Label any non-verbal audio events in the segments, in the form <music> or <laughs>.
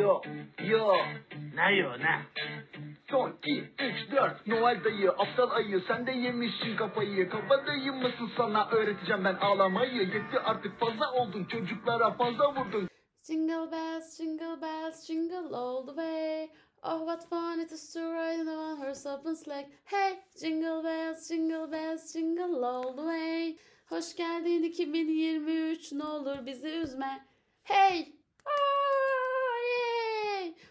Yo, yo. Ne yo ne? Son 2, 3, 4 Noel dayı aptal ayı sen de yemişsin kafayı Kafadayım mısın sana öğreteceğim ben ağlamayı Yetti artık fazla oldun çocuklara fazla vurdun Jingle bells, jingle bells, jingle all the way. Oh, what fun it is to ride in a one horse open sleigh. Hey, jingle bells, jingle bells, jingle all the way. Hoş geldin 2023, ne olur bizi üzme. Hey! Aa, yay!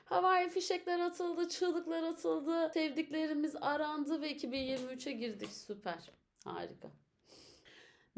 Havai fişekler atıldı, çığlıklar atıldı. Sevdiklerimiz arandı ve 2023'e girdik. Süper. Harika.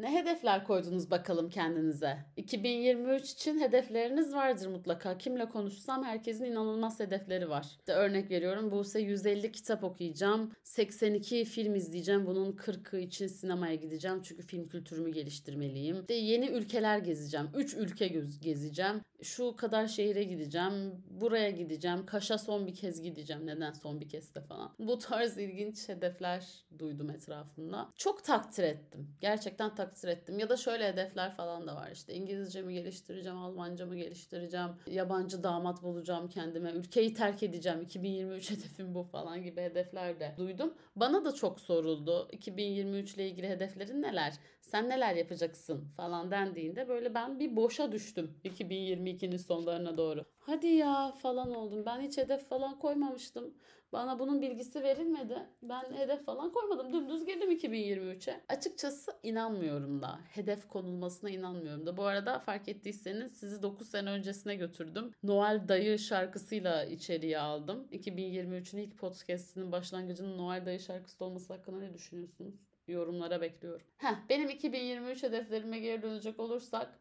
Ne hedefler koydunuz bakalım kendinize? 2023 için hedefleriniz vardır mutlaka. Kimle konuşsam herkesin inanılmaz hedefleri var. İşte örnek veriyorum Buse 150 kitap okuyacağım. 82 film izleyeceğim. Bunun 40'ı için sinemaya gideceğim. Çünkü film kültürümü geliştirmeliyim. İşte yeni ülkeler gezeceğim. 3 ülke gezeceğim. Şu kadar şehire gideceğim. Buraya gideceğim. Kaş'a son bir kez gideceğim. Neden son bir kez de falan. Bu tarz ilginç hedefler duydum etrafımda. Çok takdir ettim. Gerçekten takdir ettim. Ya da şöyle hedefler falan da var. İşte İngilizcemi geliştireceğim, Almancamı geliştireceğim, yabancı damat bulacağım kendime, ülkeyi terk edeceğim. 2023 hedefim bu falan gibi hedefler de duydum. Bana da çok soruldu. 2023 ile ilgili hedeflerin neler? Sen neler yapacaksın falan dendiğinde böyle ben bir boşa düştüm 2022'nin sonlarına doğru. Hadi ya falan oldum. Ben hiç hedef falan koymamıştım. Bana bunun bilgisi verilmedi. Ben hedef falan koymadım. Dümdüz girdim 2023'e. Açıkçası inanmıyorum da. Hedef konulmasına inanmıyorum da. Bu arada fark ettiyseniz sizi 9 sene öncesine götürdüm. Noel Dayı şarkısıyla içeriye aldım. 2023'ün ilk podcastinin başlangıcının Noel Dayı şarkısı olması hakkında ne düşünüyorsunuz? Yorumlara bekliyorum. Heh, benim 2023 hedeflerime geri dönecek olursak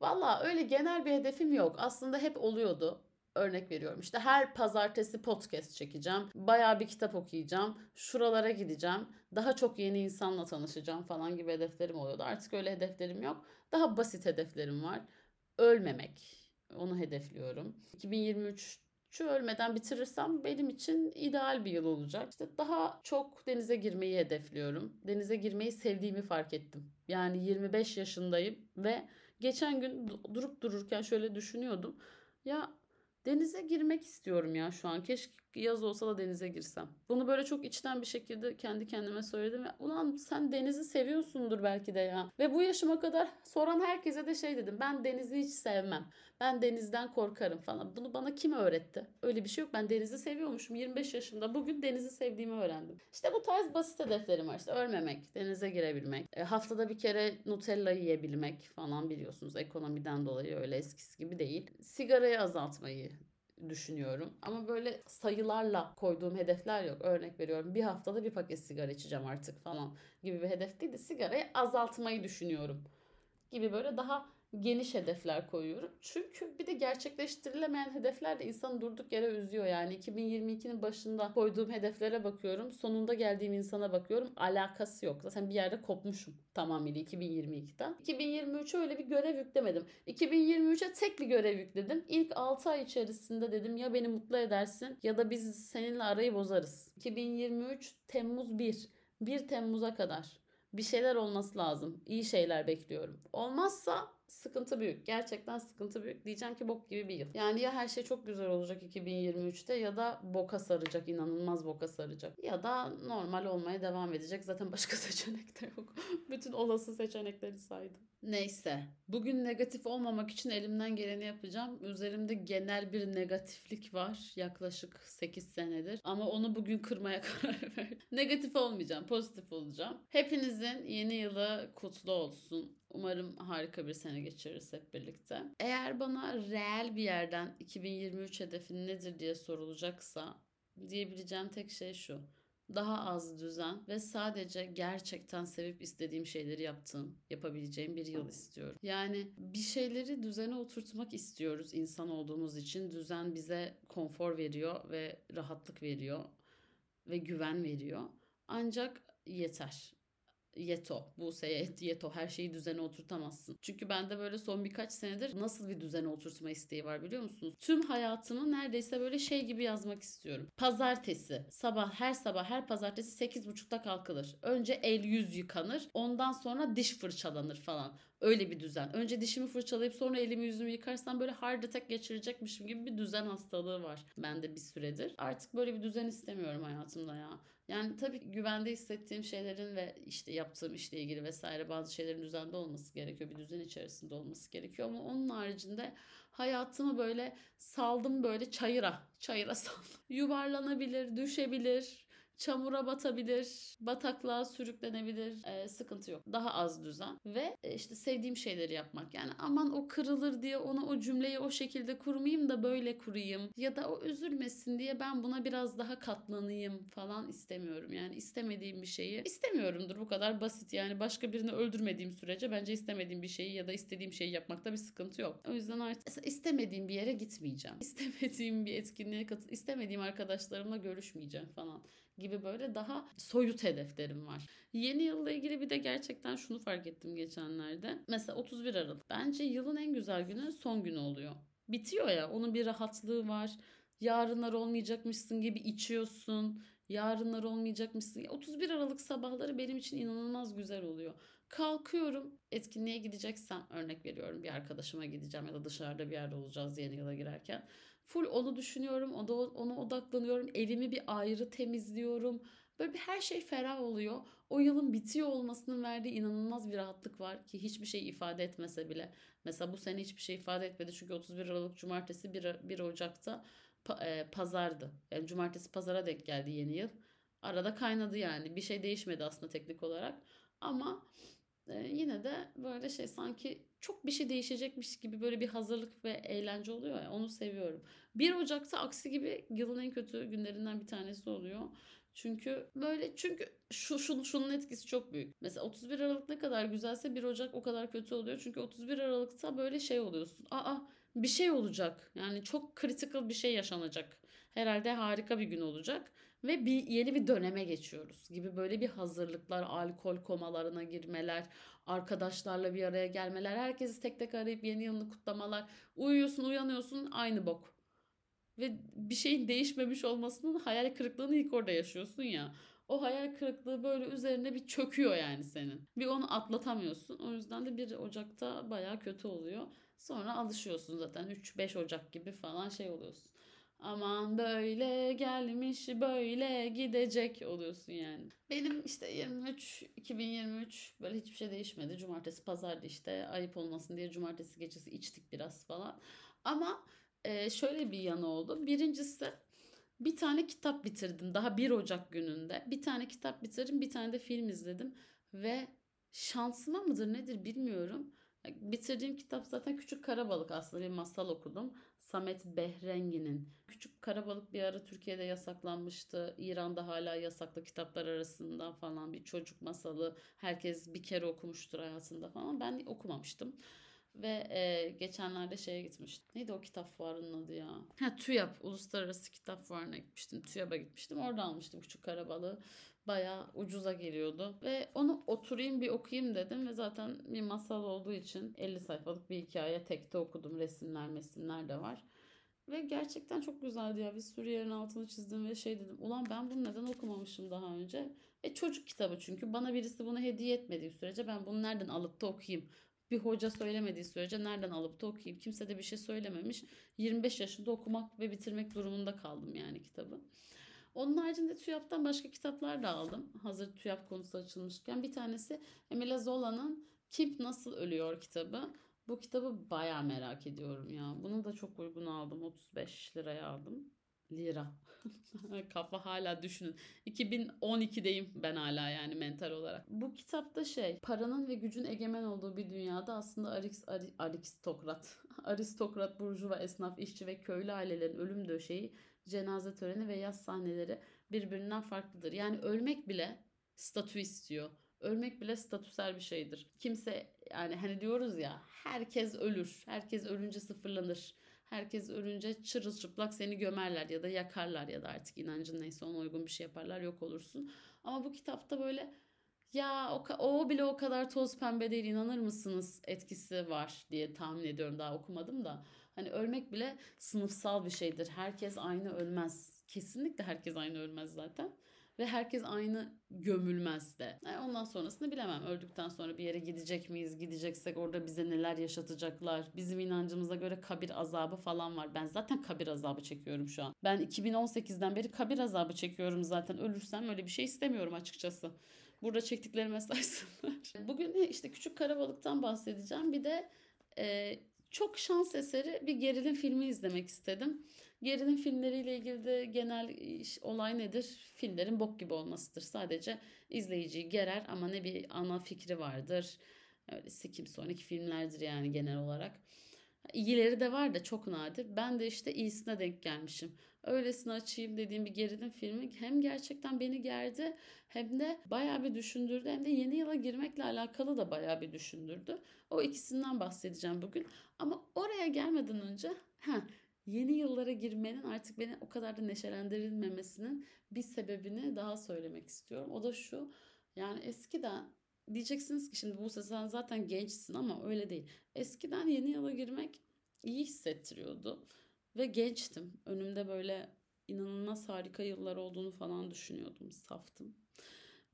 Valla öyle genel bir hedefim yok. Aslında hep oluyordu. Örnek veriyorum işte her pazartesi podcast çekeceğim. Bayağı bir kitap okuyacağım. Şuralara gideceğim. Daha çok yeni insanla tanışacağım falan gibi hedeflerim oluyordu. Artık öyle hedeflerim yok. Daha basit hedeflerim var. Ölmemek. Onu hedefliyorum. 2023 şu ölmeden bitirirsem benim için ideal bir yıl olacak. İşte daha çok denize girmeyi hedefliyorum. Denize girmeyi sevdiğimi fark ettim. Yani 25 yaşındayım ve geçen gün du- durup dururken şöyle düşünüyordum. Ya denize girmek istiyorum ya şu an. Keşke yaz olsa da denize girsem. Bunu böyle çok içten bir şekilde kendi kendime söyledim. Ve, Ulan sen denizi seviyorsundur belki de ya. Ve bu yaşıma kadar soran herkese de şey dedim. Ben denizi hiç sevmem. Ben denizden korkarım falan. Bunu bana kim öğretti? Öyle bir şey yok. Ben denizi seviyormuşum. 25 yaşında bugün denizi sevdiğimi öğrendim. İşte bu tarz basit hedeflerim var. İşte ölmemek, denize girebilmek, e, haftada bir kere Nutella yiyebilmek falan biliyorsunuz. Ekonomiden dolayı öyle eskisi gibi değil. Sigarayı azaltmayı düşünüyorum. Ama böyle sayılarla koyduğum hedefler yok. Örnek veriyorum bir haftada bir paket sigara içeceğim artık falan gibi bir hedef değil de sigarayı azaltmayı düşünüyorum gibi böyle daha geniş hedefler koyuyorum. Çünkü bir de gerçekleştirilemeyen hedefler de insanı durduk yere üzüyor. Yani 2022'nin başında koyduğum hedeflere bakıyorum. Sonunda geldiğim insana bakıyorum. Alakası yok. Zaten bir yerde kopmuşum tamamıyla 2022'den. 2023'e öyle bir görev yüklemedim. 2023'e tek bir görev yükledim. İlk 6 ay içerisinde dedim ya beni mutlu edersin ya da biz seninle arayı bozarız. 2023 Temmuz 1. 1 Temmuz'a kadar bir şeyler olması lazım. İyi şeyler bekliyorum. Olmazsa sıkıntı büyük. Gerçekten sıkıntı büyük. Diyeceğim ki bok gibi bir yıl. Yani ya her şey çok güzel olacak 2023'te ya da boka saracak. inanılmaz boka saracak. Ya da normal olmaya devam edecek. Zaten başka <laughs> seçenek de yok. Bütün olası seçenekleri saydım. Neyse. Bugün negatif olmamak için elimden geleni yapacağım. Üzerimde genel bir negatiflik var. Yaklaşık 8 senedir. Ama onu bugün kırmaya <laughs> karar verdim. Negatif olmayacağım. Pozitif olacağım. Hepinizin yeni yılı kutlu olsun. Umarım harika bir sene geçiririz hep birlikte. Eğer bana reel bir yerden 2023 hedefin nedir diye sorulacaksa diyebileceğim tek şey şu. Daha az düzen ve sadece gerçekten sevip istediğim şeyleri yaptığım, yapabileceğim bir yıl istiyorum. Yani bir şeyleri düzene oturtmak istiyoruz insan olduğumuz için. Düzen bize konfor veriyor ve rahatlık veriyor ve güven veriyor. Ancak yeter yeto. Bu yet, yeto. Her şeyi düzene oturtamazsın. Çünkü bende böyle son birkaç senedir nasıl bir düzene oturtma isteği var biliyor musunuz? Tüm hayatımı neredeyse böyle şey gibi yazmak istiyorum. Pazartesi. Sabah her sabah her pazartesi 8.30'da kalkılır. Önce el yüz yıkanır. Ondan sonra diş fırçalanır falan. Öyle bir düzen. Önce dişimi fırçalayıp sonra elimi yüzümü yıkarsam böyle heart attack geçirecekmişim gibi bir düzen hastalığı var bende bir süredir. Artık böyle bir düzen istemiyorum hayatımda ya. Yani tabii güvende hissettiğim şeylerin ve işte yaptığım işle ilgili vesaire bazı şeylerin düzende olması gerekiyor. Bir düzen içerisinde olması gerekiyor ama onun haricinde hayatımı böyle saldım böyle çayıra. Çayıra <laughs> saldım. Yuvarlanabilir, düşebilir, çamura batabilir, bataklığa sürüklenebilir. Ee, sıkıntı yok. Daha az düzen ve e, işte sevdiğim şeyleri yapmak. Yani aman o kırılır diye ona o cümleyi o şekilde kurmayayım da böyle kurayım. Ya da o üzülmesin diye ben buna biraz daha katlanayım falan istemiyorum. Yani istemediğim bir şeyi istemiyorumdur. Bu kadar basit. Yani başka birini öldürmediğim sürece bence istemediğim bir şeyi ya da istediğim şeyi yapmakta bir sıkıntı yok. O yüzden artık istemediğim bir yere gitmeyeceğim. <laughs> İstemediğim bir etkinliğe katıl, istemediğim arkadaşlarımla görüşmeyeceğim falan gibi böyle daha soyut hedeflerim var. Yeni yılla ilgili bir de gerçekten şunu fark ettim geçenlerde. Mesela 31 Aralık. Bence yılın en güzel günü son günü oluyor. Bitiyor ya onun bir rahatlığı var. Yarınlar olmayacakmışsın gibi içiyorsun. Yarınlar olmayacakmışsın. 31 Aralık sabahları benim için inanılmaz güzel oluyor. Kalkıyorum etkinliğe gideceksem örnek veriyorum bir arkadaşıma gideceğim ya da dışarıda bir yerde olacağız yeni yıla girerken. Full onu düşünüyorum, o da ona odaklanıyorum. Evimi bir ayrı temizliyorum. Böyle bir her şey ferah oluyor. O yılın bitiyor olmasının verdiği inanılmaz bir rahatlık var ki hiçbir şey ifade etmese bile. Mesela bu sene hiçbir şey ifade etmedi çünkü 31 Aralık Cumartesi 1, 1 Ocak'ta e, pazardı. Yani cumartesi pazara denk geldi yeni yıl. Arada kaynadı yani. Bir şey değişmedi aslında teknik olarak. Ama e, yine de böyle şey sanki çok bir şey değişecekmiş gibi böyle bir hazırlık ve eğlence oluyor ya onu seviyorum. 1 Ocak'ta aksi gibi yılın en kötü günlerinden bir tanesi oluyor. Çünkü böyle çünkü şu, şu şunun etkisi çok büyük. Mesela 31 Aralık ne kadar güzelse 1 Ocak o kadar kötü oluyor. Çünkü 31 Aralık'ta böyle şey oluyorsun. Aa bir şey olacak. Yani çok critical bir şey yaşanacak. Herhalde harika bir gün olacak ve bir yeni bir döneme geçiyoruz gibi böyle bir hazırlıklar, alkol komalarına girmeler, arkadaşlarla bir araya gelmeler, herkesi tek tek arayıp yeni yılını kutlamalar. Uyuyorsun, uyanıyorsun aynı bok. Ve bir şeyin değişmemiş olmasının hayal kırıklığını ilk orada yaşıyorsun ya. O hayal kırıklığı böyle üzerine bir çöküyor yani senin. Bir onu atlatamıyorsun. O yüzden de 1 Ocak'ta baya kötü oluyor. Sonra alışıyorsun zaten 3-5 Ocak gibi falan şey oluyorsun. Aman böyle gelmiş böyle gidecek oluyorsun yani. Benim işte 23 2023 böyle hiçbir şey değişmedi. Cumartesi pazardı işte ayıp olmasın diye cumartesi gecesi içtik biraz falan. Ama e, şöyle bir yanı oldu. Birincisi bir tane kitap bitirdim daha 1 Ocak gününde. Bir tane kitap bitirdim bir tane de film izledim. Ve şansıma mıdır nedir bilmiyorum. Bitirdiğim kitap zaten Küçük Karabalık aslında bir masal okudum. Samet Behrengi'nin. Küçük Karabalık bir ara Türkiye'de yasaklanmıştı. İran'da hala yasaklı kitaplar arasında falan bir çocuk masalı. Herkes bir kere okumuştur hayatında falan. Ben okumamıştım. Ve e, geçenlerde şeye gitmiştim. Neydi o kitap fuarının adı ya? Ha TÜYAP. Uluslararası Kitap Fuarı'na gitmiştim. TÜYAP'a gitmiştim. Orada almıştım Küçük Karabalığı. Bayağı ucuza geliyordu. Ve onu oturayım bir okuyayım dedim. Ve zaten bir masal olduğu için 50 sayfalık bir hikaye tekte okudum. Resimler mesimler de var. Ve gerçekten çok güzeldi ya. Bir sürü yerin altını çizdim ve şey dedim. Ulan ben bunu neden okumamışım daha önce? E çocuk kitabı çünkü. Bana birisi bunu hediye etmediği sürece ben bunu nereden alıp da okuyayım? Bir hoca söylemediği sürece nereden alıp da okuyayım? Kimse de bir şey söylememiş. 25 yaşında okumak ve bitirmek durumunda kaldım yani kitabı. Onun haricinde TÜYAP'tan başka kitaplar da aldım. Hazır TÜYAP konusu açılmışken. Bir tanesi Emile Zola'nın Kim Nasıl Ölüyor kitabı. Bu kitabı baya merak ediyorum ya. Bunu da çok uygun aldım. 35 liraya aldım. Lira. <laughs> Kafa hala düşünün. 2012'deyim ben hala yani mental olarak. Bu kitapta şey paranın ve gücün egemen olduğu bir dünyada aslında ariks, ari, aristokrat, <laughs> aristokrat, burjuva, esnaf, işçi ve köylü ailelerin ölüm döşeği, cenaze töreni ve yaz sahneleri birbirinden farklıdır. Yani ölmek bile statü istiyor. Ölmek bile statüsel bir şeydir. Kimse yani hani diyoruz ya herkes ölür. Herkes ölünce sıfırlanır Herkes ölünce çırılçıplak seni gömerler ya da yakarlar ya da artık inancın neyse ona uygun bir şey yaparlar yok olursun. Ama bu kitapta böyle ya o, o bile o kadar toz pembe değil inanır mısınız etkisi var diye tahmin ediyorum daha okumadım da. Hani ölmek bile sınıfsal bir şeydir. Herkes aynı ölmez. Kesinlikle herkes aynı ölmez zaten. Ve herkes aynı gömülmez de. E, ondan sonrasını bilemem. Öldükten sonra bir yere gidecek miyiz? Gideceksek orada bize neler yaşatacaklar? Bizim inancımıza göre kabir azabı falan var. Ben zaten kabir azabı çekiyorum şu an. Ben 2018'den beri kabir azabı çekiyorum zaten. Ölürsem öyle bir şey istemiyorum açıkçası. Burada çektiklerime saysınlar. Bugün işte Küçük Karabalık'tan bahsedeceğim. Bir de e, çok şans eseri bir gerilim filmi izlemek istedim. Gerilim filmleriyle ilgili de genel iş- olay nedir? Filmlerin bok gibi olmasıdır. Sadece izleyiciyi gerer ama ne bir ana fikri vardır. Öyle sikim sonraki filmlerdir yani genel olarak. İyileri de var da çok nadir. Ben de işte iyisine denk gelmişim. Öylesine açayım dediğim bir gerilim filmi hem gerçekten beni gerdi hem de bayağı bir düşündürdü hem de yeni yıla girmekle alakalı da bayağı bir düşündürdü. O ikisinden bahsedeceğim bugün. Ama oraya gelmeden önce ha yeni yıllara girmenin artık beni o kadar da neşelendirilmemesinin bir sebebini daha söylemek istiyorum. O da şu. Yani eskiden diyeceksiniz ki şimdi bu sen zaten gençsin ama öyle değil. Eskiden yeni yıla girmek iyi hissettiriyordu ve gençtim. Önümde böyle inanılmaz harika yıllar olduğunu falan düşünüyordum. Saftım.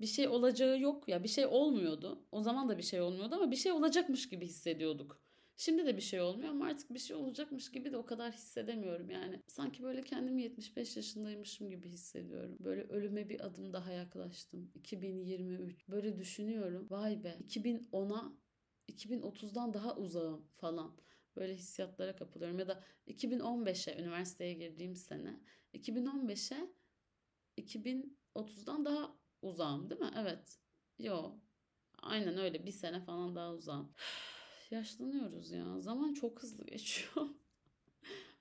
Bir şey olacağı yok ya bir şey olmuyordu. O zaman da bir şey olmuyordu ama bir şey olacakmış gibi hissediyorduk. Şimdi de bir şey olmuyor ama artık bir şey olacakmış gibi de o kadar hissedemiyorum yani. Sanki böyle kendimi 75 yaşındaymışım gibi hissediyorum. Böyle ölüme bir adım daha yaklaştım. 2023. Böyle düşünüyorum. Vay be 2010'a 2030'dan daha uzağım falan. Böyle hissiyatlara kapılıyorum. Ya da 2015'e üniversiteye girdiğim sene. 2015'e 2030'dan daha uzağım değil mi? Evet. Yo. Aynen öyle. Bir sene falan daha uzağım. <sighs> Yaşlanıyoruz ya. Zaman çok hızlı <laughs> geçiyor.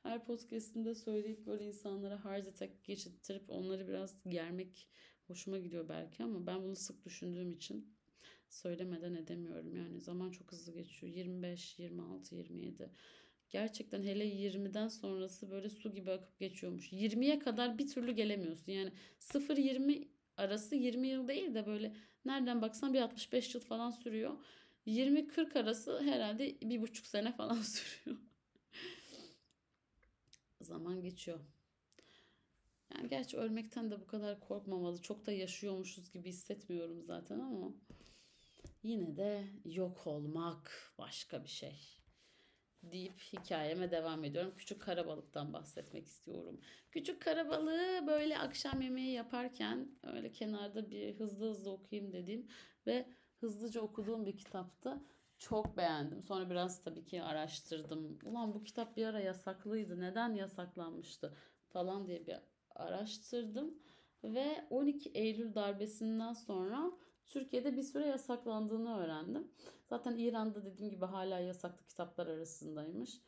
Her podcastinde söyleyip böyle insanlara heart attack geçirttirip onları biraz germek hoşuma gidiyor belki ama ben bunu sık düşündüğüm için söylemeden edemiyorum. Yani zaman çok hızlı geçiyor. 25, 26, 27. Gerçekten hele 20'den sonrası böyle su gibi akıp geçiyormuş. 20'ye kadar bir türlü gelemiyorsun. Yani 0-20 arası 20 yıl değil de böyle nereden baksan bir 65 yıl falan sürüyor. 20-40 arası herhalde bir buçuk sene falan <laughs> sürüyor. Zaman geçiyor. Yani gerçi ölmekten de bu kadar korkmamalı. Çok da yaşıyormuşuz gibi hissetmiyorum zaten ama yine de yok olmak başka bir şey deyip hikayeme devam ediyorum. Küçük karabalıktan bahsetmek istiyorum. Küçük karabalığı böyle akşam yemeği yaparken öyle kenarda bir hızlı hızlı okuyayım dedim ve hızlıca okuduğum bir kitaptı. Çok beğendim. Sonra biraz tabii ki araştırdım. Ulan bu kitap bir ara yasaklıydı. Neden yasaklanmıştı falan diye bir araştırdım. Ve 12 Eylül darbesinden sonra Türkiye'de bir süre yasaklandığını öğrendim. Zaten İran'da dediğim gibi hala yasaklı kitaplar arasındaymış.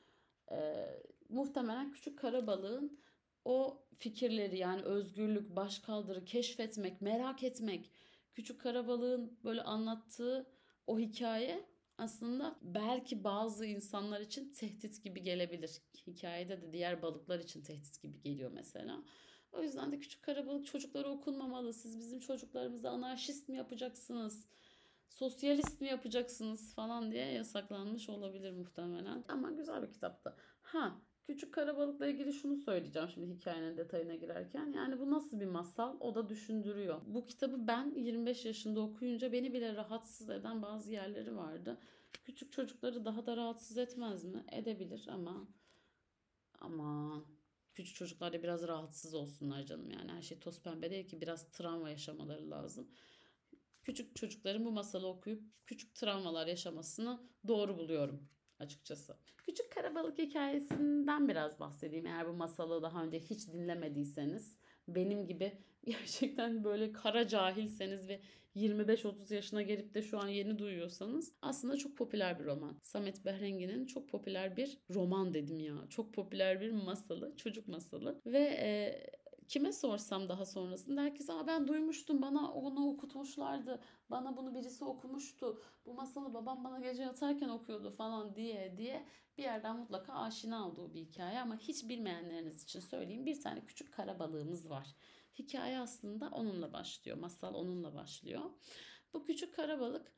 Ee, muhtemelen Küçük Karabalığın o fikirleri yani özgürlük, başkaldırı, keşfetmek, merak etmek, Küçük Karabalığın böyle anlattığı o hikaye aslında belki bazı insanlar için tehdit gibi gelebilir. Hikayede de diğer balıklar için tehdit gibi geliyor mesela. O yüzden de küçük karabalık çocuklara okunmamalı. Siz bizim çocuklarımızı anarşist mi yapacaksınız? Sosyalist mi yapacaksınız falan diye yasaklanmış olabilir muhtemelen. Ama güzel bir kitaptı. Ha Küçük Karabalık'la ilgili şunu söyleyeceğim şimdi hikayenin detayına girerken. Yani bu nasıl bir masal? O da düşündürüyor. Bu kitabı ben 25 yaşında okuyunca beni bile rahatsız eden bazı yerleri vardı. Küçük çocukları daha da rahatsız etmez mi? Edebilir ama aman küçük çocuklar da biraz rahatsız olsunlar canım. Yani her şey toz pembe değil ki biraz travma yaşamaları lazım. Küçük çocukların bu masalı okuyup küçük travmalar yaşamasını doğru buluyorum açıkçası. Küçük Karabalık hikayesinden biraz bahsedeyim. Eğer bu masalı daha önce hiç dinlemediyseniz benim gibi <laughs> gerçekten böyle kara cahilseniz ve 25-30 yaşına gelip de şu an yeni duyuyorsanız aslında çok popüler bir roman. Samet Behrengi'nin çok popüler bir roman dedim ya. Çok popüler bir masalı, çocuk masalı ve e, kime sorsam daha sonrasında herkes Aa, ben duymuştum bana onu okutmuşlardı bana bunu birisi okumuştu bu masalı babam bana gece yatarken okuyordu falan diye diye bir yerden mutlaka aşina olduğu bir hikaye ama hiç bilmeyenleriniz için söyleyeyim bir tane küçük kara balığımız var. Hikaye aslında onunla başlıyor masal onunla başlıyor. Bu küçük kara balık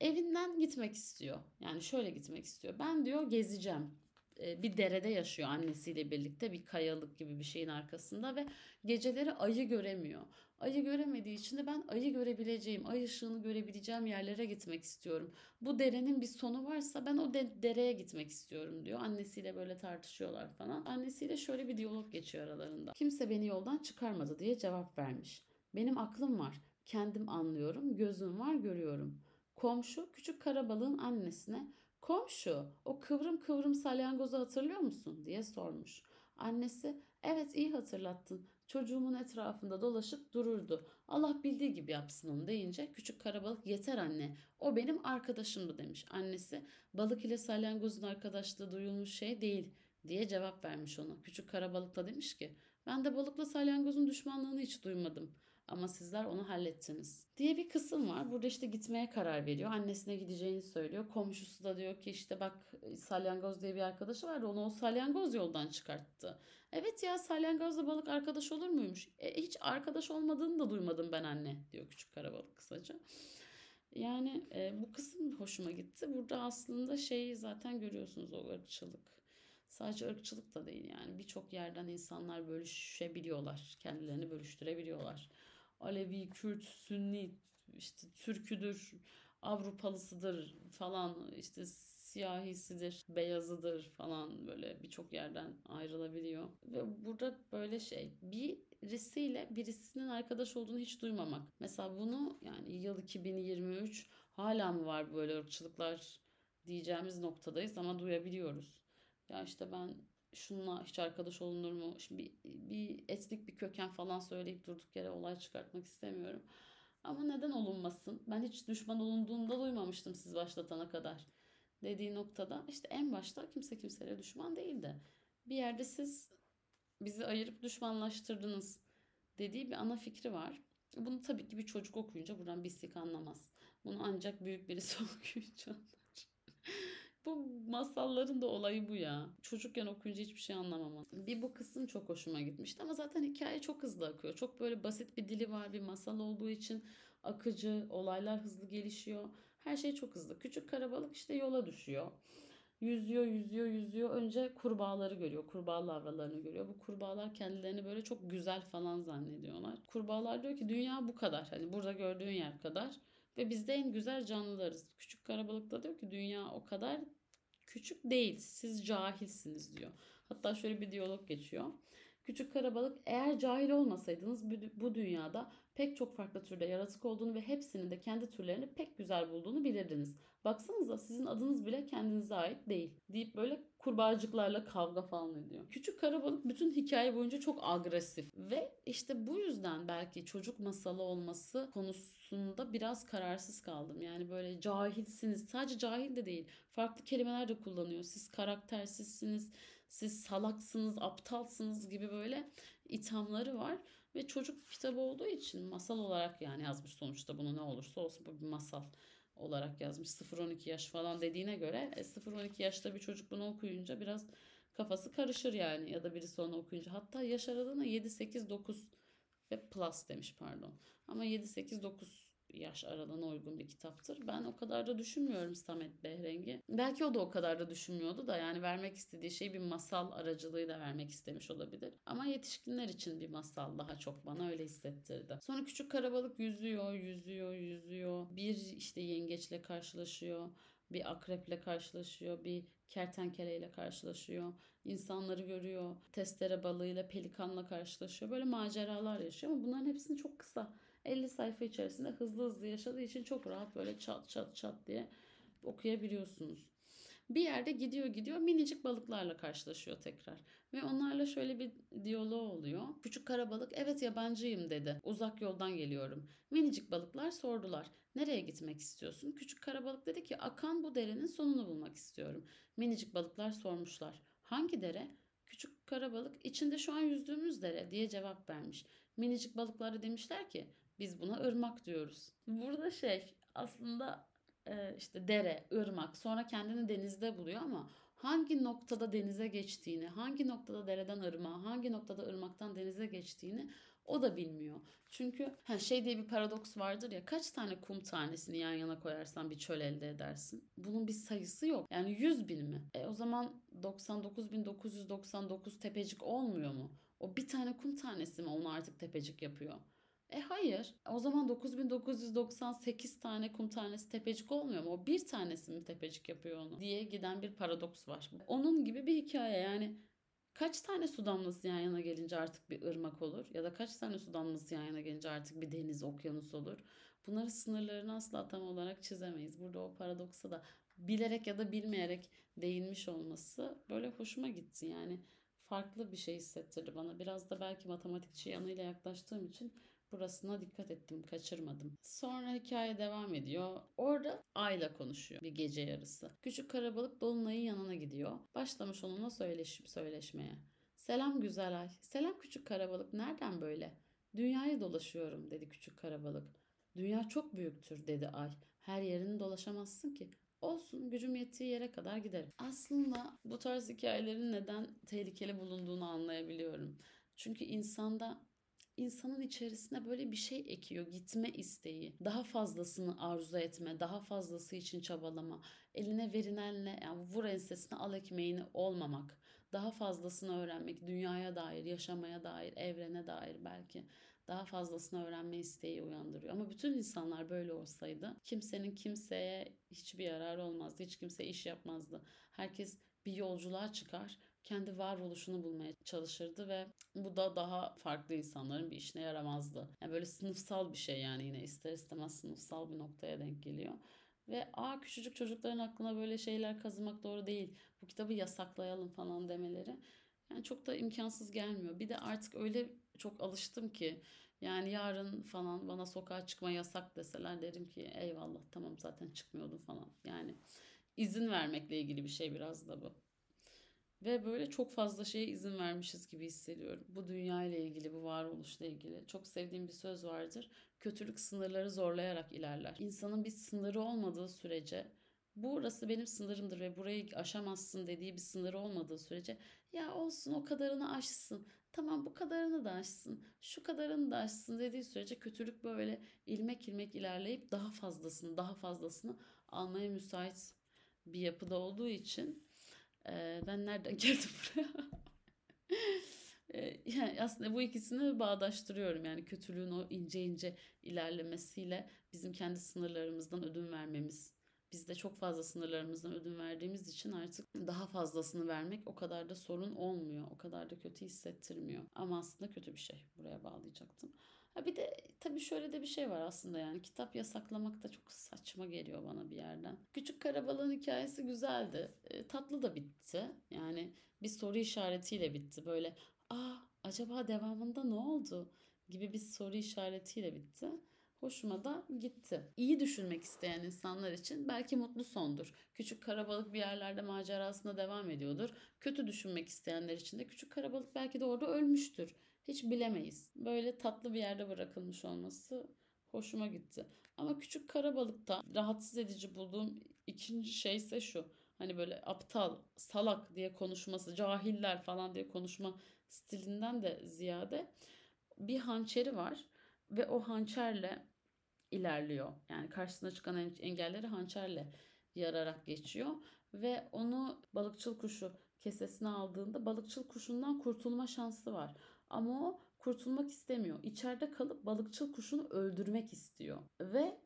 evinden gitmek istiyor yani şöyle gitmek istiyor ben diyor gezeceğim bir derede yaşıyor annesiyle birlikte bir kayalık gibi bir şeyin arkasında ve geceleri ayı göremiyor. Ayı göremediği için de ben ayı görebileceğim, ay ışığını görebileceğim yerlere gitmek istiyorum. Bu derenin bir sonu varsa ben o de- dereye gitmek istiyorum diyor. Annesiyle böyle tartışıyorlar falan. Annesiyle şöyle bir diyalog geçiyor aralarında. Kimse beni yoldan çıkarmadı diye cevap vermiş. Benim aklım var. Kendim anlıyorum. Gözüm var görüyorum. Komşu küçük karabalığın annesine komşu o kıvrım kıvrım salyangozu hatırlıyor musun diye sormuş. Annesi evet iyi hatırlattın. Çocuğumun etrafında dolaşıp dururdu. Allah bildiği gibi yapsın onu deyince küçük karabalık yeter anne. O benim arkadaşımdı demiş. Annesi balık ile salyangozun arkadaşlığı duyulmuş şey değil diye cevap vermiş ona. Küçük karabalık da demiş ki ben de balıkla salyangozun düşmanlığını hiç duymadım. Ama sizler onu hallettiniz. Diye bir kısım var. Burada işte gitmeye karar veriyor. Annesine gideceğini söylüyor. Komşusu da diyor ki işte bak salyangoz diye bir arkadaşı vardı. Onu o salyangoz yoldan çıkarttı. Evet ya salyangozla balık arkadaş olur muymuş? E, hiç arkadaş olmadığını da duymadım ben anne diyor küçük karabalık kısaca. Yani e, bu kısım hoşuma gitti. Burada aslında şeyi zaten görüyorsunuz o ırkçılık. Sadece ırkçılık da değil yani birçok yerden insanlar bölüşebiliyorlar. Kendilerini bölüştürebiliyorlar. Alevi, Kürt, Sünni, işte Türküdür, Avrupalısıdır falan işte siyahisidir, beyazıdır falan böyle birçok yerden ayrılabiliyor. Ve burada böyle şey birisiyle birisinin arkadaş olduğunu hiç duymamak. Mesela bunu yani yıl 2023 hala mı var böyle ırkçılıklar diyeceğimiz noktadayız ama duyabiliyoruz. Ya işte ben şununla hiç arkadaş olunur mu? Şimdi bir, bir etnik bir köken falan söyleyip durduk yere olay çıkartmak istemiyorum. Ama neden olunmasın? Ben hiç düşman olunduğunu da duymamıştım siz başlatana kadar. Dediği noktada işte en başta kimse kimseye düşman değildi. Bir yerde siz bizi ayırıp düşmanlaştırdınız dediği bir ana fikri var. Bunu tabii ki bir çocuk okuyunca buradan bir sik anlamaz. Bunu ancak büyük birisi <laughs> okuyunca anlar. Bu masalların da olayı bu ya. Çocukken okuyunca hiçbir şey anlamam. Bir bu kısım çok hoşuma gitmişti ama zaten hikaye çok hızlı akıyor. Çok böyle basit bir dili var. Bir masal olduğu için akıcı, olaylar hızlı gelişiyor. Her şey çok hızlı. Küçük karabalık işte yola düşüyor. Yüzüyor, yüzüyor, yüzüyor. Önce kurbağaları görüyor. Kurbağa lavralarını görüyor. Bu kurbağalar kendilerini böyle çok güzel falan zannediyorlar. Kurbağalar diyor ki dünya bu kadar. Hani burada gördüğün yer kadar. Ve biz de en güzel canlılarız. Küçük karabalık da diyor ki dünya o kadar küçük değil. Siz cahilsiniz diyor. Hatta şöyle bir diyalog geçiyor. Küçük karabalık eğer cahil olmasaydınız bu dünyada pek çok farklı türde yaratık olduğunu ve hepsinin de kendi türlerini pek güzel bulduğunu bilirdiniz. Baksanıza sizin adınız bile kendinize ait değil deyip böyle kurbağacıklarla kavga falan ediyor. Küçük karabalık bütün hikaye boyunca çok agresif ve işte bu yüzden belki çocuk masalı olması konusunda biraz kararsız kaldım. Yani böyle cahilsiniz sadece cahil de değil farklı kelimeler de kullanıyor. Siz karaktersizsiniz, siz salaksınız, aptalsınız gibi böyle ithamları var. Ve çocuk kitabı olduğu için masal olarak yani yazmış sonuçta bunu ne olursa olsun bu bir masal olarak yazmış. 0-12 yaş falan dediğine göre 0-12 yaşta bir çocuk bunu okuyunca biraz kafası karışır yani ya da birisi onu okuyunca. Hatta yaş aralığına 7-8-9 ve plus demiş pardon. Ama 7-8-9 yaş aralığına uygun bir kitaptır. Ben o kadar da düşünmüyorum Samet Behrengi. Belki o da o kadar da düşünmüyordu da yani vermek istediği şey bir masal aracılığıyla vermek istemiş olabilir. Ama yetişkinler için bir masal daha çok bana öyle hissettirdi. Sonra küçük karabalık yüzüyor, yüzüyor, yüzüyor. Bir işte yengeçle karşılaşıyor bir akreple karşılaşıyor, bir kertenkeleyle karşılaşıyor, insanları görüyor, testere balığıyla, pelikanla karşılaşıyor. Böyle maceralar yaşıyor ama bunların hepsini çok kısa 50 sayfa içerisinde hızlı hızlı yaşadığı için çok rahat böyle çat çat çat diye okuyabiliyorsunuz. Bir yerde gidiyor gidiyor minicik balıklarla karşılaşıyor tekrar. Ve onlarla şöyle bir diyaloğu oluyor. Küçük karabalık evet yabancıyım dedi. Uzak yoldan geliyorum. Minicik balıklar sordular. Nereye gitmek istiyorsun? Küçük karabalık dedi ki akan bu derenin sonunu bulmak istiyorum. Minicik balıklar sormuşlar. Hangi dere? Küçük karabalık içinde şu an yüzdüğümüz dere diye cevap vermiş. Minicik balıklar da demişler ki biz buna ırmak diyoruz. Burada şey aslında e, işte dere, ırmak sonra kendini denizde buluyor ama hangi noktada denize geçtiğini, hangi noktada dereden ırmağa, hangi noktada ırmaktan denize geçtiğini o da bilmiyor. Çünkü ha, şey diye bir paradoks vardır ya kaç tane kum tanesini yan yana koyarsan bir çöl elde edersin. Bunun bir sayısı yok. Yani 100 bin mi? E o zaman 99.999 tepecik olmuyor mu? O bir tane kum tanesi mi onu artık tepecik yapıyor? E hayır. O zaman 9998 tane kum tanesi tepecik olmuyor mu? O bir tanesi mi tepecik yapıyor onu? Diye giden bir paradoks var. Onun gibi bir hikaye yani kaç tane su damlası yan yana gelince artık bir ırmak olur ya da kaç tane su damlası yan yana gelince artık bir deniz, okyanus olur. Bunların sınırlarını asla tam olarak çizemeyiz. Burada o paradoksa da bilerek ya da bilmeyerek değinmiş olması böyle hoşuma gitti. Yani farklı bir şey hissettirdi bana. Biraz da belki matematikçi yanıyla yaklaştığım için burasına dikkat ettim, kaçırmadım. Sonra hikaye devam ediyor. Orada Ayla konuşuyor bir gece yarısı. Küçük karabalık Dolunay'ın yanına gidiyor. Başlamış onunla söyleş söyleşmeye. Selam güzel ay. Selam küçük karabalık. Nereden böyle? Dünyayı dolaşıyorum dedi küçük karabalık. Dünya çok büyüktür dedi ay. Her yerini dolaşamazsın ki. Olsun gücüm yettiği yere kadar giderim. Aslında bu tarz hikayelerin neden tehlikeli bulunduğunu anlayabiliyorum. Çünkü insanda insanın içerisine böyle bir şey ekiyor. Gitme isteği, daha fazlasını arzu etme, daha fazlası için çabalama, eline verilenle yani vur ensesine al ekmeğini olmamak, daha fazlasını öğrenmek, dünyaya dair, yaşamaya dair, evrene dair belki daha fazlasını öğrenme isteği uyandırıyor. Ama bütün insanlar böyle olsaydı kimsenin kimseye hiçbir yararı olmazdı. Hiç kimse iş yapmazdı. Herkes bir yolculuğa çıkar kendi varoluşunu bulmaya çalışırdı ve bu da daha farklı insanların bir işine yaramazdı. Yani böyle sınıfsal bir şey yani yine ister istemez sınıfsal bir noktaya denk geliyor. Ve a küçücük çocukların aklına böyle şeyler kazımak doğru değil. Bu kitabı yasaklayalım falan demeleri. Yani çok da imkansız gelmiyor. Bir de artık öyle çok alıştım ki yani yarın falan bana sokağa çıkma yasak deseler derim ki eyvallah tamam zaten çıkmıyordum falan. Yani izin vermekle ilgili bir şey biraz da bu. Ve böyle çok fazla şeye izin vermişiz gibi hissediyorum. Bu dünya ile ilgili, bu varoluşla ilgili. Çok sevdiğim bir söz vardır. Kötülük sınırları zorlayarak ilerler. İnsanın bir sınırı olmadığı sürece burası benim sınırımdır ve burayı aşamazsın dediği bir sınırı olmadığı sürece ya olsun o kadarını aşsın. Tamam bu kadarını da aşsın. Şu kadarını da aşsın dediği sürece kötülük böyle ilmek ilmek ilerleyip daha fazlasını, daha fazlasını almaya müsait bir yapıda olduğu için ee, ben nereden <laughs> geldim buraya? Ee, yani aslında bu ikisini bağdaştırıyorum. Yani kötülüğün o ince ince ilerlemesiyle bizim kendi sınırlarımızdan ödün vermemiz. Biz de çok fazla sınırlarımızdan ödün verdiğimiz için artık daha fazlasını vermek o kadar da sorun olmuyor. O kadar da kötü hissettirmiyor. Ama aslında kötü bir şey. Buraya bağlayacaktım. Ha bir de tabii şöyle de bir şey var aslında yani kitap yasaklamak da çok saçma geliyor bana bir yerden. Küçük Karabalığın hikayesi güzeldi. E, tatlı da bitti. Yani bir soru işaretiyle bitti. Böyle aa acaba devamında ne oldu gibi bir soru işaretiyle bitti. Hoşuma da gitti. İyi düşünmek isteyen insanlar için belki mutlu sondur. Küçük karabalık bir yerlerde macerasına devam ediyordur. Kötü düşünmek isteyenler için de küçük karabalık belki de orada ölmüştür hiç bilemeyiz. Böyle tatlı bir yerde bırakılmış olması hoşuma gitti. Ama küçük karabalıkta rahatsız edici bulduğum ikinci şey ise şu. Hani böyle aptal, salak diye konuşması, cahiller falan diye konuşma stilinden de ziyade bir hançeri var ve o hançerle ilerliyor. Yani karşısına çıkan engelleri hançerle yararak geçiyor ve onu balıkçıl kuşu kesesine aldığında balıkçıl kuşundan kurtulma şansı var. Ama o kurtulmak istemiyor. İçeride kalıp balıkçıl kuşunu öldürmek istiyor. Ve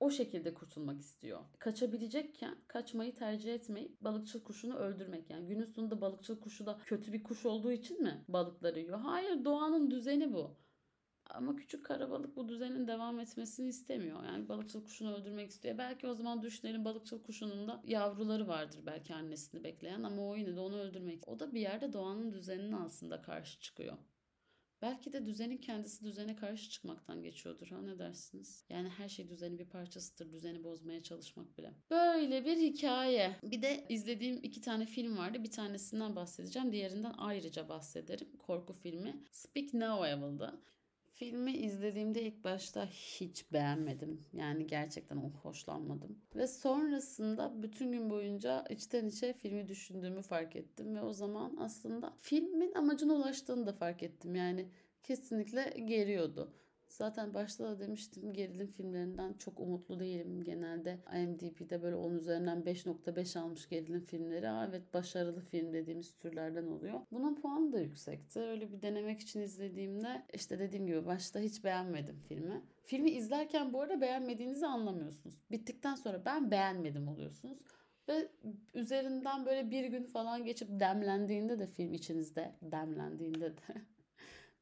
o şekilde kurtulmak istiyor. Kaçabilecekken kaçmayı tercih etmeyip balıkçıl kuşunu öldürmek. Yani günün sonunda balıkçıl kuşu da kötü bir kuş olduğu için mi balıkları yiyor? Hayır doğanın düzeni bu. Ama küçük karabalık bu düzenin devam etmesini istemiyor. Yani balıkçıl kuşunu öldürmek istiyor. Belki o zaman düşünelim balıkçıl kuşunun da yavruları vardır belki annesini bekleyen ama o yine de onu öldürmek. O da bir yerde doğanın düzenine aslında karşı çıkıyor. Belki de düzenin kendisi düzene karşı çıkmaktan geçiyordur. Ha ne dersiniz? Yani her şey düzenin bir parçasıdır. Düzeni bozmaya çalışmak bile. Böyle bir hikaye. Bir de izlediğim iki tane film vardı. Bir tanesinden bahsedeceğim. Diğerinden ayrıca bahsederim. Korku filmi. Speak No Evil'dı. Filmi izlediğimde ilk başta hiç beğenmedim. Yani gerçekten hoşlanmadım. Ve sonrasında bütün gün boyunca içten içe filmi düşündüğümü fark ettim. Ve o zaman aslında filmin amacına ulaştığını da fark ettim. Yani kesinlikle geriyordu. Zaten başta da demiştim gerilim filmlerinden çok umutlu değilim. Genelde IMDb'de böyle 10 üzerinden 5.5 almış gerilim filmleri. Aa, evet başarılı film dediğimiz türlerden oluyor. Bunun puanı da yüksekti. Öyle bir denemek için izlediğimde işte dediğim gibi başta hiç beğenmedim filmi. Filmi izlerken bu arada beğenmediğinizi anlamıyorsunuz. Bittikten sonra ben beğenmedim oluyorsunuz. Ve üzerinden böyle bir gün falan geçip demlendiğinde de film içinizde demlendiğinde de <laughs>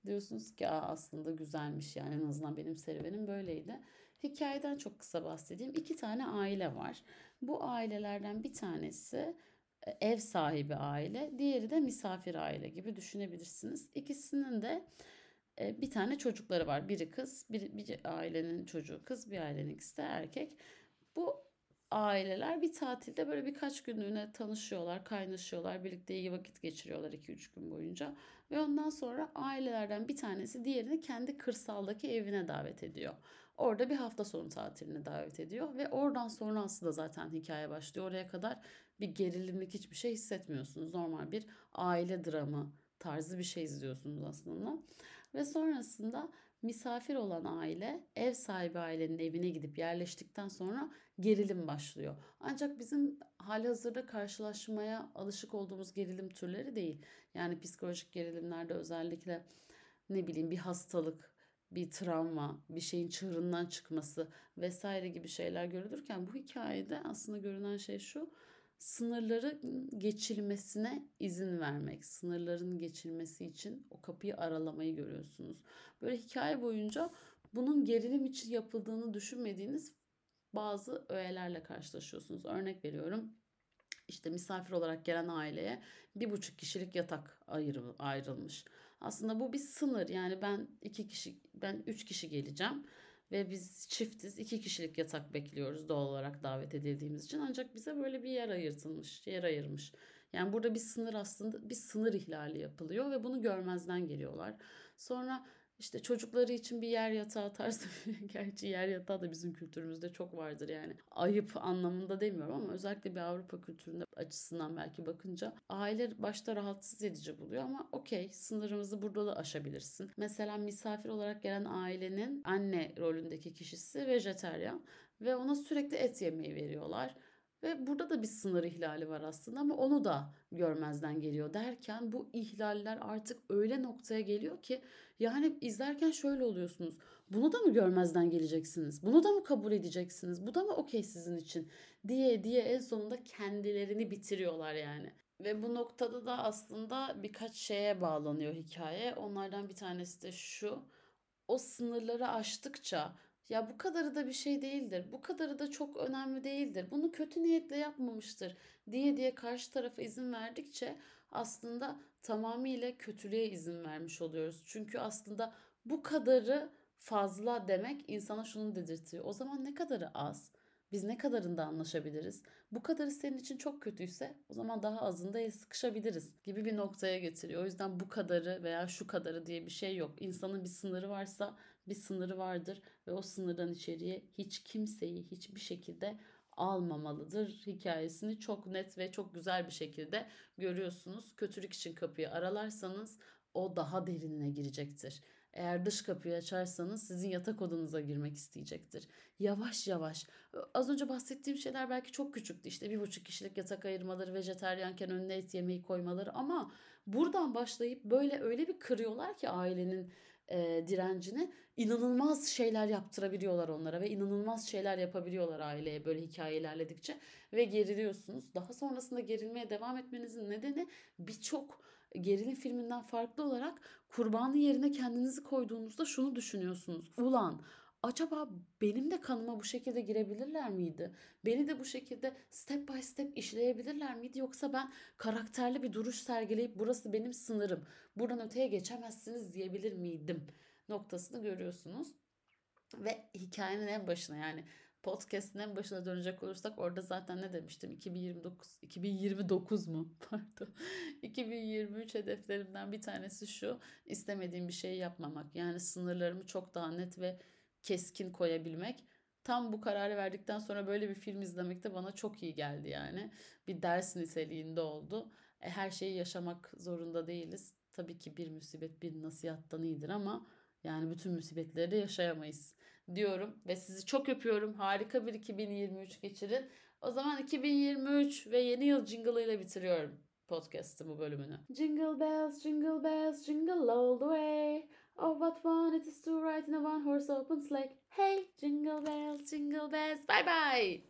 diyorsunuz ki Aa, aslında güzelmiş yani en azından benim serüvenim böyleydi. Hikayeden çok kısa bahsedeyim. İki tane aile var. Bu ailelerden bir tanesi e, ev sahibi aile, diğeri de misafir aile gibi düşünebilirsiniz. İkisinin de e, bir tane çocukları var. Biri kız, bir, bir ailenin çocuğu kız, bir ailenin ikisi de erkek. Bu aileler bir tatilde böyle birkaç günlüğüne tanışıyorlar, kaynaşıyorlar, birlikte iyi vakit geçiriyorlar 2-3 gün boyunca. Ve ondan sonra ailelerden bir tanesi diğerini kendi kırsaldaki evine davet ediyor. Orada bir hafta sonu tatiline davet ediyor ve oradan sonra aslında zaten hikaye başlıyor. Oraya kadar bir gerilimlik hiçbir şey hissetmiyorsunuz. Normal bir aile dramı tarzı bir şey izliyorsunuz aslında. Ve sonrasında misafir olan aile ev sahibi ailenin evine gidip yerleştikten sonra gerilim başlıyor. Ancak bizim halihazırda karşılaşmaya alışık olduğumuz gerilim türleri değil. Yani psikolojik gerilimlerde özellikle ne bileyim bir hastalık, bir travma, bir şeyin çığırından çıkması vesaire gibi şeyler görülürken bu hikayede aslında görünen şey şu sınırları geçilmesine izin vermek. Sınırların geçilmesi için o kapıyı aralamayı görüyorsunuz. Böyle hikaye boyunca bunun gerilim için yapıldığını düşünmediğiniz bazı öğelerle karşılaşıyorsunuz. Örnek veriyorum. İşte misafir olarak gelen aileye bir buçuk kişilik yatak ayrılmış. Aslında bu bir sınır. Yani ben iki kişi, ben üç kişi geleceğim ve biz çiftiz iki kişilik yatak bekliyoruz doğal olarak davet edildiğimiz için ancak bize böyle bir yer ayırtılmış yer ayırmış. Yani burada bir sınır aslında bir sınır ihlali yapılıyor ve bunu görmezden geliyorlar. Sonra işte çocukları için bir yer yatağı tarzı <laughs> gerçi yer yatağı da bizim kültürümüzde çok vardır yani. Ayıp anlamında demiyorum ama özellikle bir Avrupa kültüründe açısından belki bakınca aile başta rahatsız edici buluyor ama okey sınırımızı burada da aşabilirsin. Mesela misafir olarak gelen ailenin anne rolündeki kişisi vejeteryan ve ona sürekli et yemeği veriyorlar. Ve burada da bir sınır ihlali var aslında ama onu da görmezden geliyor derken bu ihlaller artık öyle noktaya geliyor ki yani izlerken şöyle oluyorsunuz. Bunu da mı görmezden geleceksiniz? Bunu da mı kabul edeceksiniz? Bu da mı okey sizin için? Diye diye en sonunda kendilerini bitiriyorlar yani. Ve bu noktada da aslında birkaç şeye bağlanıyor hikaye. Onlardan bir tanesi de şu. O sınırları aştıkça ya bu kadarı da bir şey değildir. Bu kadarı da çok önemli değildir. Bunu kötü niyetle yapmamıştır diye diye karşı tarafa izin verdikçe aslında tamamıyla kötülüğe izin vermiş oluyoruz. Çünkü aslında bu kadarı fazla demek insana şunu dedirtiyor. O zaman ne kadarı az? Biz ne kadarında anlaşabiliriz? Bu kadarı senin için çok kötüyse o zaman daha azında el sıkışabiliriz gibi bir noktaya getiriyor. O yüzden bu kadarı veya şu kadarı diye bir şey yok. İnsanın bir sınırı varsa bir sınırı vardır ve o sınırdan içeriye hiç kimseyi hiçbir şekilde almamalıdır hikayesini çok net ve çok güzel bir şekilde görüyorsunuz. Kötülük için kapıyı aralarsanız o daha derinine girecektir. Eğer dış kapıyı açarsanız sizin yatak odanıza girmek isteyecektir. Yavaş yavaş. Az önce bahsettiğim şeyler belki çok küçüktü. İşte bir buçuk kişilik yatak ayırmaları, vejeteryanken önüne et yemeği koymaları ama buradan başlayıp böyle öyle bir kırıyorlar ki ailenin e, direncini inanılmaz şeyler yaptırabiliyorlar onlara ve inanılmaz şeyler yapabiliyorlar aileye böyle hikaye ilerledikçe ve geriliyorsunuz. Daha sonrasında gerilmeye devam etmenizin nedeni birçok gerilim filminden farklı olarak kurbanı yerine kendinizi koyduğunuzda şunu düşünüyorsunuz. Ulan acaba benim de kanıma bu şekilde girebilirler miydi? Beni de bu şekilde step by step işleyebilirler miydi? Yoksa ben karakterli bir duruş sergileyip burası benim sınırım. Buradan öteye geçemezsiniz diyebilir miydim? Noktasını görüyorsunuz. Ve hikayenin en başına yani podcast'in en başına dönecek olursak orada zaten ne demiştim? 2029 2029 mu? <laughs> Pardon. 2023 hedeflerimden bir tanesi şu. istemediğim bir şeyi yapmamak. Yani sınırlarımı çok daha net ve keskin koyabilmek. Tam bu kararı verdikten sonra böyle bir film izlemek de bana çok iyi geldi yani. Bir ders niteliğinde oldu. E, her şeyi yaşamak zorunda değiliz. Tabii ki bir musibet bir nasihattan iyidir ama yani bütün musibetleri de yaşayamayız diyorum ve sizi çok öpüyorum. Harika bir 2023 geçirin. O zaman 2023 ve yeni yıl jingle ile bitiriyorum podcast'ın bu bölümünü. Jingle bells, jingle bells, jingle all the way. Oh, what fun it is to ride in a one horse open sleigh. Hey, jingle bells, jingle bells. Bye bye.